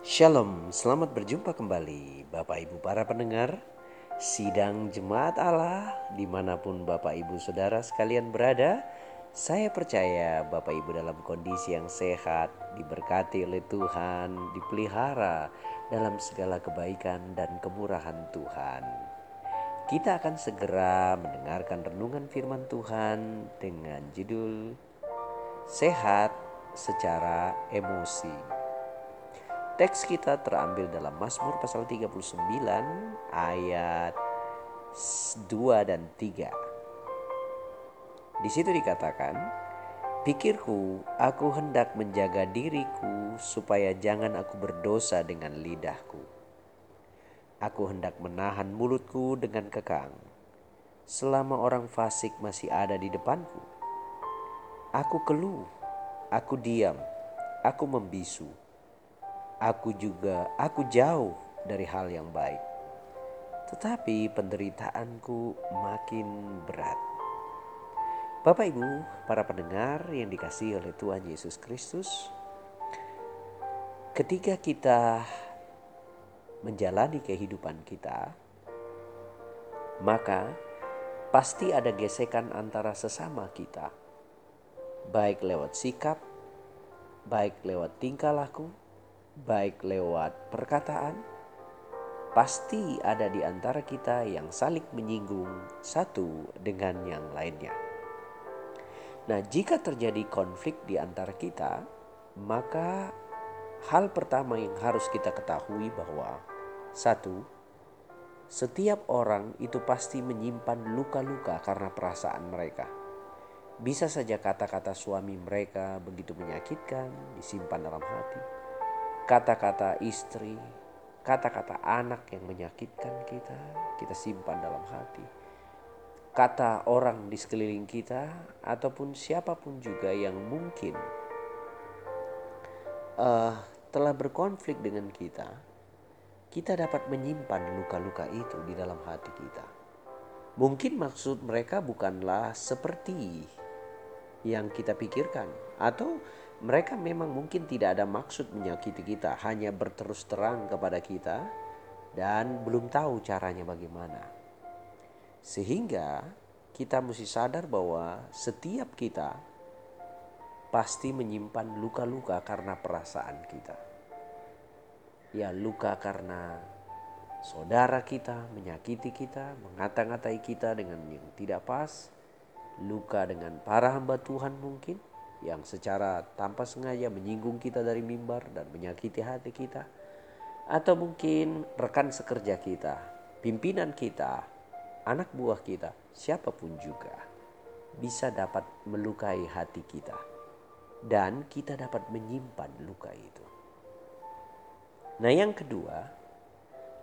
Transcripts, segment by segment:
Shalom, selamat berjumpa kembali Bapak Ibu para pendengar Sidang Jemaat Allah di mana pun Bapak Ibu Saudara sekalian berada Saya percaya Bapak Ibu dalam kondisi yang sehat Diberkati oleh Tuhan, dipelihara dalam segala kebaikan dan kemurahan Tuhan Kita akan segera mendengarkan renungan firman Tuhan dengan judul Sehat secara emosi. Teks kita terambil dalam Mazmur pasal 39 ayat 2 dan 3. Di situ dikatakan, Pikirku, aku hendak menjaga diriku supaya jangan aku berdosa dengan lidahku. Aku hendak menahan mulutku dengan kekang. Selama orang fasik masih ada di depanku. Aku keluh, aku diam, aku membisu aku juga aku jauh dari hal yang baik. Tetapi penderitaanku makin berat. Bapak Ibu, para pendengar yang dikasihi oleh Tuhan Yesus Kristus, ketika kita menjalani kehidupan kita, maka pasti ada gesekan antara sesama kita, baik lewat sikap, baik lewat tingkah laku, baik lewat perkataan, pasti ada di antara kita yang saling menyinggung satu dengan yang lainnya. Nah, jika terjadi konflik di antara kita, maka hal pertama yang harus kita ketahui bahwa satu, setiap orang itu pasti menyimpan luka-luka karena perasaan mereka. Bisa saja kata-kata suami mereka begitu menyakitkan, disimpan dalam hati kata-kata istri, kata-kata anak yang menyakitkan kita, kita simpan dalam hati. Kata orang di sekeliling kita, ataupun siapa pun juga yang mungkin uh, telah berkonflik dengan kita, kita dapat menyimpan luka-luka itu di dalam hati kita. Mungkin maksud mereka bukanlah seperti yang kita pikirkan, atau mereka memang mungkin tidak ada maksud menyakiti kita, hanya berterus terang kepada kita dan belum tahu caranya bagaimana. Sehingga kita mesti sadar bahwa setiap kita pasti menyimpan luka-luka karena perasaan kita. Ya luka karena saudara kita menyakiti kita, mengata-ngatai kita dengan yang tidak pas, luka dengan para hamba Tuhan mungkin, yang secara tanpa sengaja menyinggung kita dari mimbar dan menyakiti hati kita. Atau mungkin rekan sekerja kita, pimpinan kita, anak buah kita, siapa pun juga bisa dapat melukai hati kita. Dan kita dapat menyimpan luka itu. Nah yang kedua,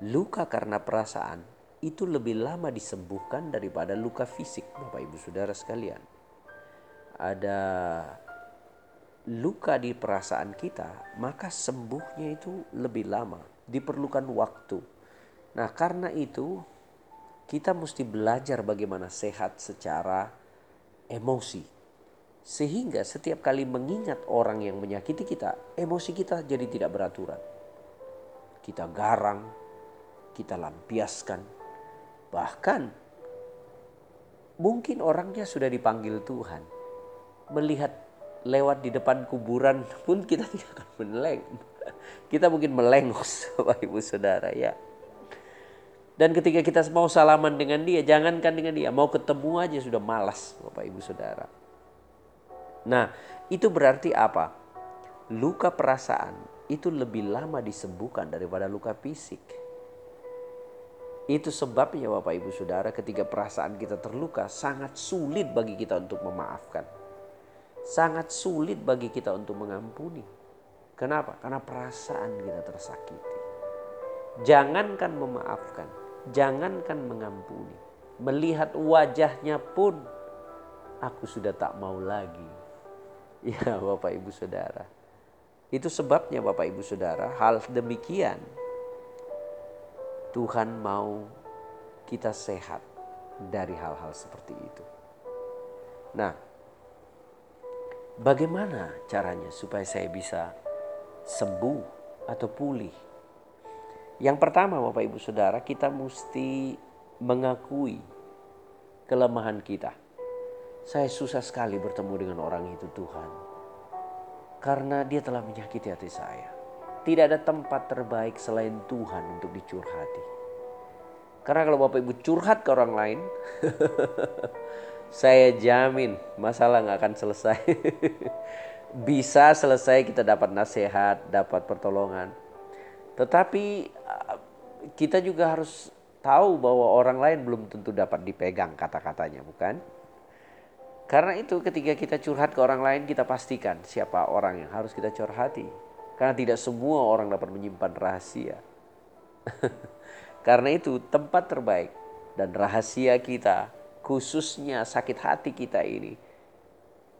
luka karena perasaan itu lebih lama disembuhkan daripada luka fisik Bapak Ibu Saudara sekalian. Ada luka di perasaan kita, maka sembuhnya itu lebih lama, diperlukan waktu. Nah, karena itu kita mesti belajar bagaimana sehat secara emosi. Sehingga setiap kali mengingat orang yang menyakiti kita, emosi kita jadi tidak beraturan. Kita garang, kita lampiaskan. Bahkan mungkin orangnya sudah dipanggil Tuhan. Melihat lewat di depan kuburan pun kita tidak akan meleng. Kita mungkin melengos Bapak Ibu Saudara ya. Dan ketika kita mau salaman dengan dia, jangankan dengan dia, mau ketemu aja sudah malas Bapak Ibu Saudara. Nah, itu berarti apa? Luka perasaan itu lebih lama disembuhkan daripada luka fisik. Itu sebabnya Bapak Ibu Saudara ketika perasaan kita terluka sangat sulit bagi kita untuk memaafkan sangat sulit bagi kita untuk mengampuni. Kenapa? Karena perasaan kita tersakiti. Jangankan memaafkan, jangankan mengampuni. Melihat wajahnya pun aku sudah tak mau lagi. Ya Bapak Ibu Saudara. Itu sebabnya Bapak Ibu Saudara hal demikian Tuhan mau kita sehat dari hal-hal seperti itu. Nah, Bagaimana caranya supaya saya bisa sembuh atau pulih. Yang pertama Bapak Ibu Saudara, kita mesti mengakui kelemahan kita. Saya susah sekali bertemu dengan orang itu Tuhan. Karena dia telah menyakiti hati saya. Tidak ada tempat terbaik selain Tuhan untuk dicurhati. Karena kalau Bapak Ibu curhat ke orang lain, saya jamin masalah nggak akan selesai. Bisa selesai kita dapat nasihat, dapat pertolongan. Tetapi uh, kita juga harus tahu bahwa orang lain belum tentu dapat dipegang kata-katanya, bukan? Karena itu ketika kita curhat ke orang lain kita pastikan siapa orang yang harus kita curhati. Karena tidak semua orang dapat menyimpan rahasia. Karena itu tempat terbaik dan rahasia kita khususnya sakit hati kita ini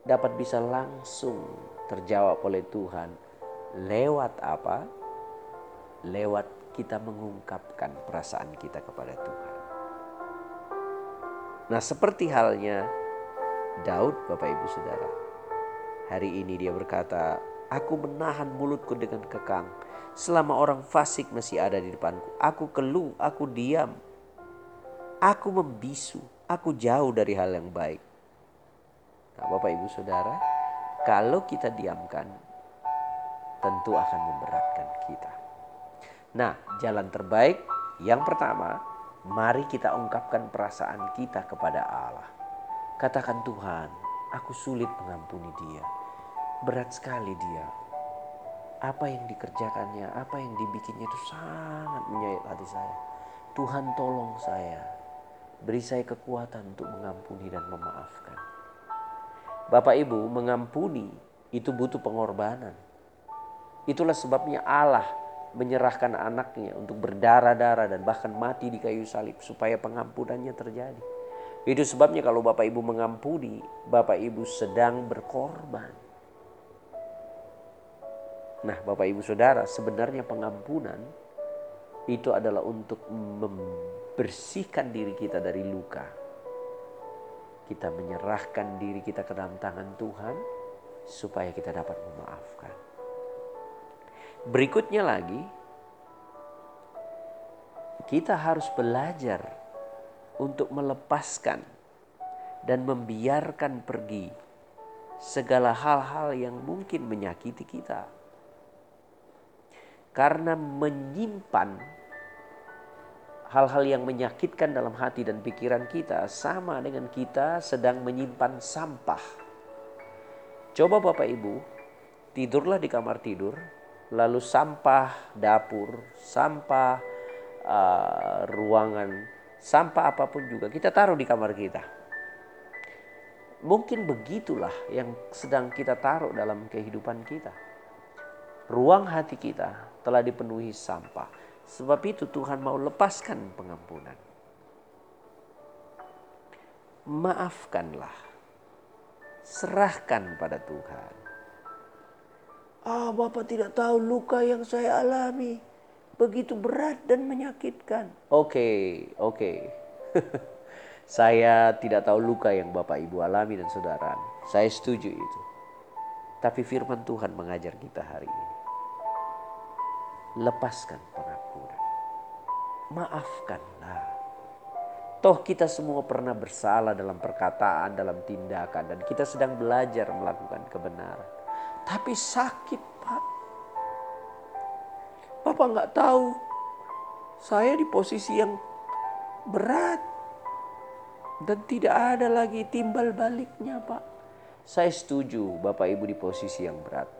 dapat bisa langsung terjawab oleh Tuhan lewat apa? Lewat kita mengungkapkan perasaan kita kepada Tuhan. Nah, seperti halnya Daud, Bapak Ibu Saudara. Hari ini dia berkata, Aku menahan mulutku dengan kekang. Selama orang fasik masih ada di depanku. Aku keluh, aku diam. Aku membisu, aku jauh dari hal yang baik. Nah, Bapak Ibu Saudara, kalau kita diamkan, tentu akan memberatkan kita. Nah, jalan terbaik yang pertama, mari kita ungkapkan perasaan kita kepada Allah. Katakan Tuhan, aku sulit mengampuni dia. Berat sekali dia. Apa yang dikerjakannya, apa yang dibikinnya itu sangat menyayat hati saya. Tuhan tolong saya. Beri saya kekuatan untuk mengampuni dan memaafkan. Bapak Ibu mengampuni itu butuh pengorbanan. Itulah sebabnya Allah menyerahkan anaknya untuk berdarah-darah dan bahkan mati di kayu salib supaya pengampunannya terjadi. Itu sebabnya kalau Bapak Ibu mengampuni, Bapak Ibu sedang berkorban. Nah, Bapak Ibu Saudara, sebenarnya pengampunan itu adalah untuk membersihkan diri kita dari luka. Kita menyerahkan diri kita ke dalam tangan Tuhan supaya kita dapat memaafkan. Berikutnya lagi, kita harus belajar untuk melepaskan dan membiarkan pergi segala hal-hal yang mungkin menyakiti kita. Karena menyimpan hal-hal yang menyakitkan dalam hati dan pikiran kita sama dengan kita sedang menyimpan sampah. Coba Bapak Ibu, tidurlah di kamar tidur, lalu sampah dapur, sampah uh, ruangan sampah apa pun juga kita taruh di kamar kita. Mungkin begitulah yang sedang kita taruh dalam kehidupan kita. Ruang hati kita telah dipenuhi sampah. Sebab itu Tuhan mau lepaskan pengampunan. Maafkanlah. Serahkan pada Tuhan. Ah, Bapak tidak tahu luka yang saya alami begitu berat dan menyakitkan. Oke, okay, oke. Okay. Saya tidak tahu luka yang Bapak Ibu alami dan saudara. Saya setuju itu. Tapi firman Tuhan mengajar kita hari ini. Lepaskan Maafkanlah. Toh kita semua pernah bersalah dalam perkataan, dalam tindakan. Dan kita sedang belajar melakukan kebenaran. Tapi sakit Pak Bapak nggak tahu. Saya di posisi yang berat. Dan tidak ada lagi timbal baliknya Pak. Saya setuju Bapak Ibu di posisi yang berat.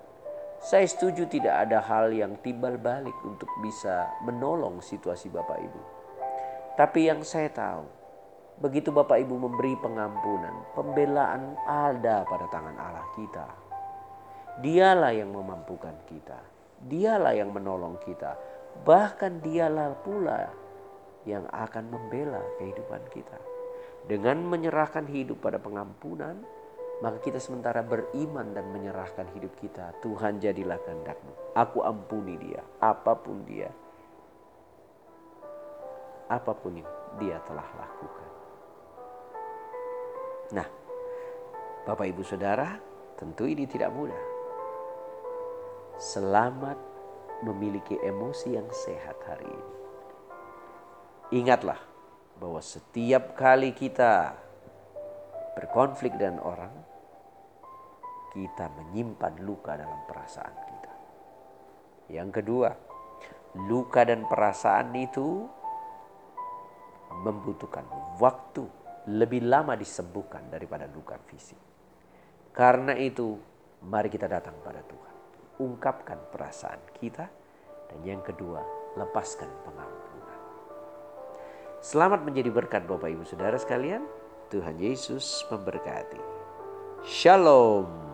Saya setuju tidak ada hal yang timbal balik untuk bisa menolong situasi Bapak Ibu. Tapi yang saya tahu, begitu Bapak Ibu memberi pengampunan, pembelaan ada pada tangan Allah kita. Dialah yang memampukan kita. Dialah yang menolong kita. Bahkan dialah pula yang akan membela kehidupan kita. Dengan menyerahkan hidup pada pengampunan, maka kita sementara beriman dan menyerahkan hidup kita. Tuhan jadilah kehendakmu. Aku ampuni dia, apa pun dia. Apa pun yang dia telah lakukan. Nah, Bapak Ibu Saudara, tentu ini tidak mudah. Selamat memiliki emosi yang sehat hari ini. Ingatlah bahwa setiap kali kita berkonflik dengan orang, kita menyimpan luka dalam perasaan kita. Yang kedua, luka dan perasaan itu membutuhkan waktu lebih lama disembuhkan daripada luka fisik. Karena itu, mari kita datang pada Tuhan. Ungkapkan perasaan kita. Dan yang kedua, lepaskan pengampunan. Selamat menjadi berkat Bapak Ibu Saudara sekalian. Tuhan Yesus memberkati. Shalom.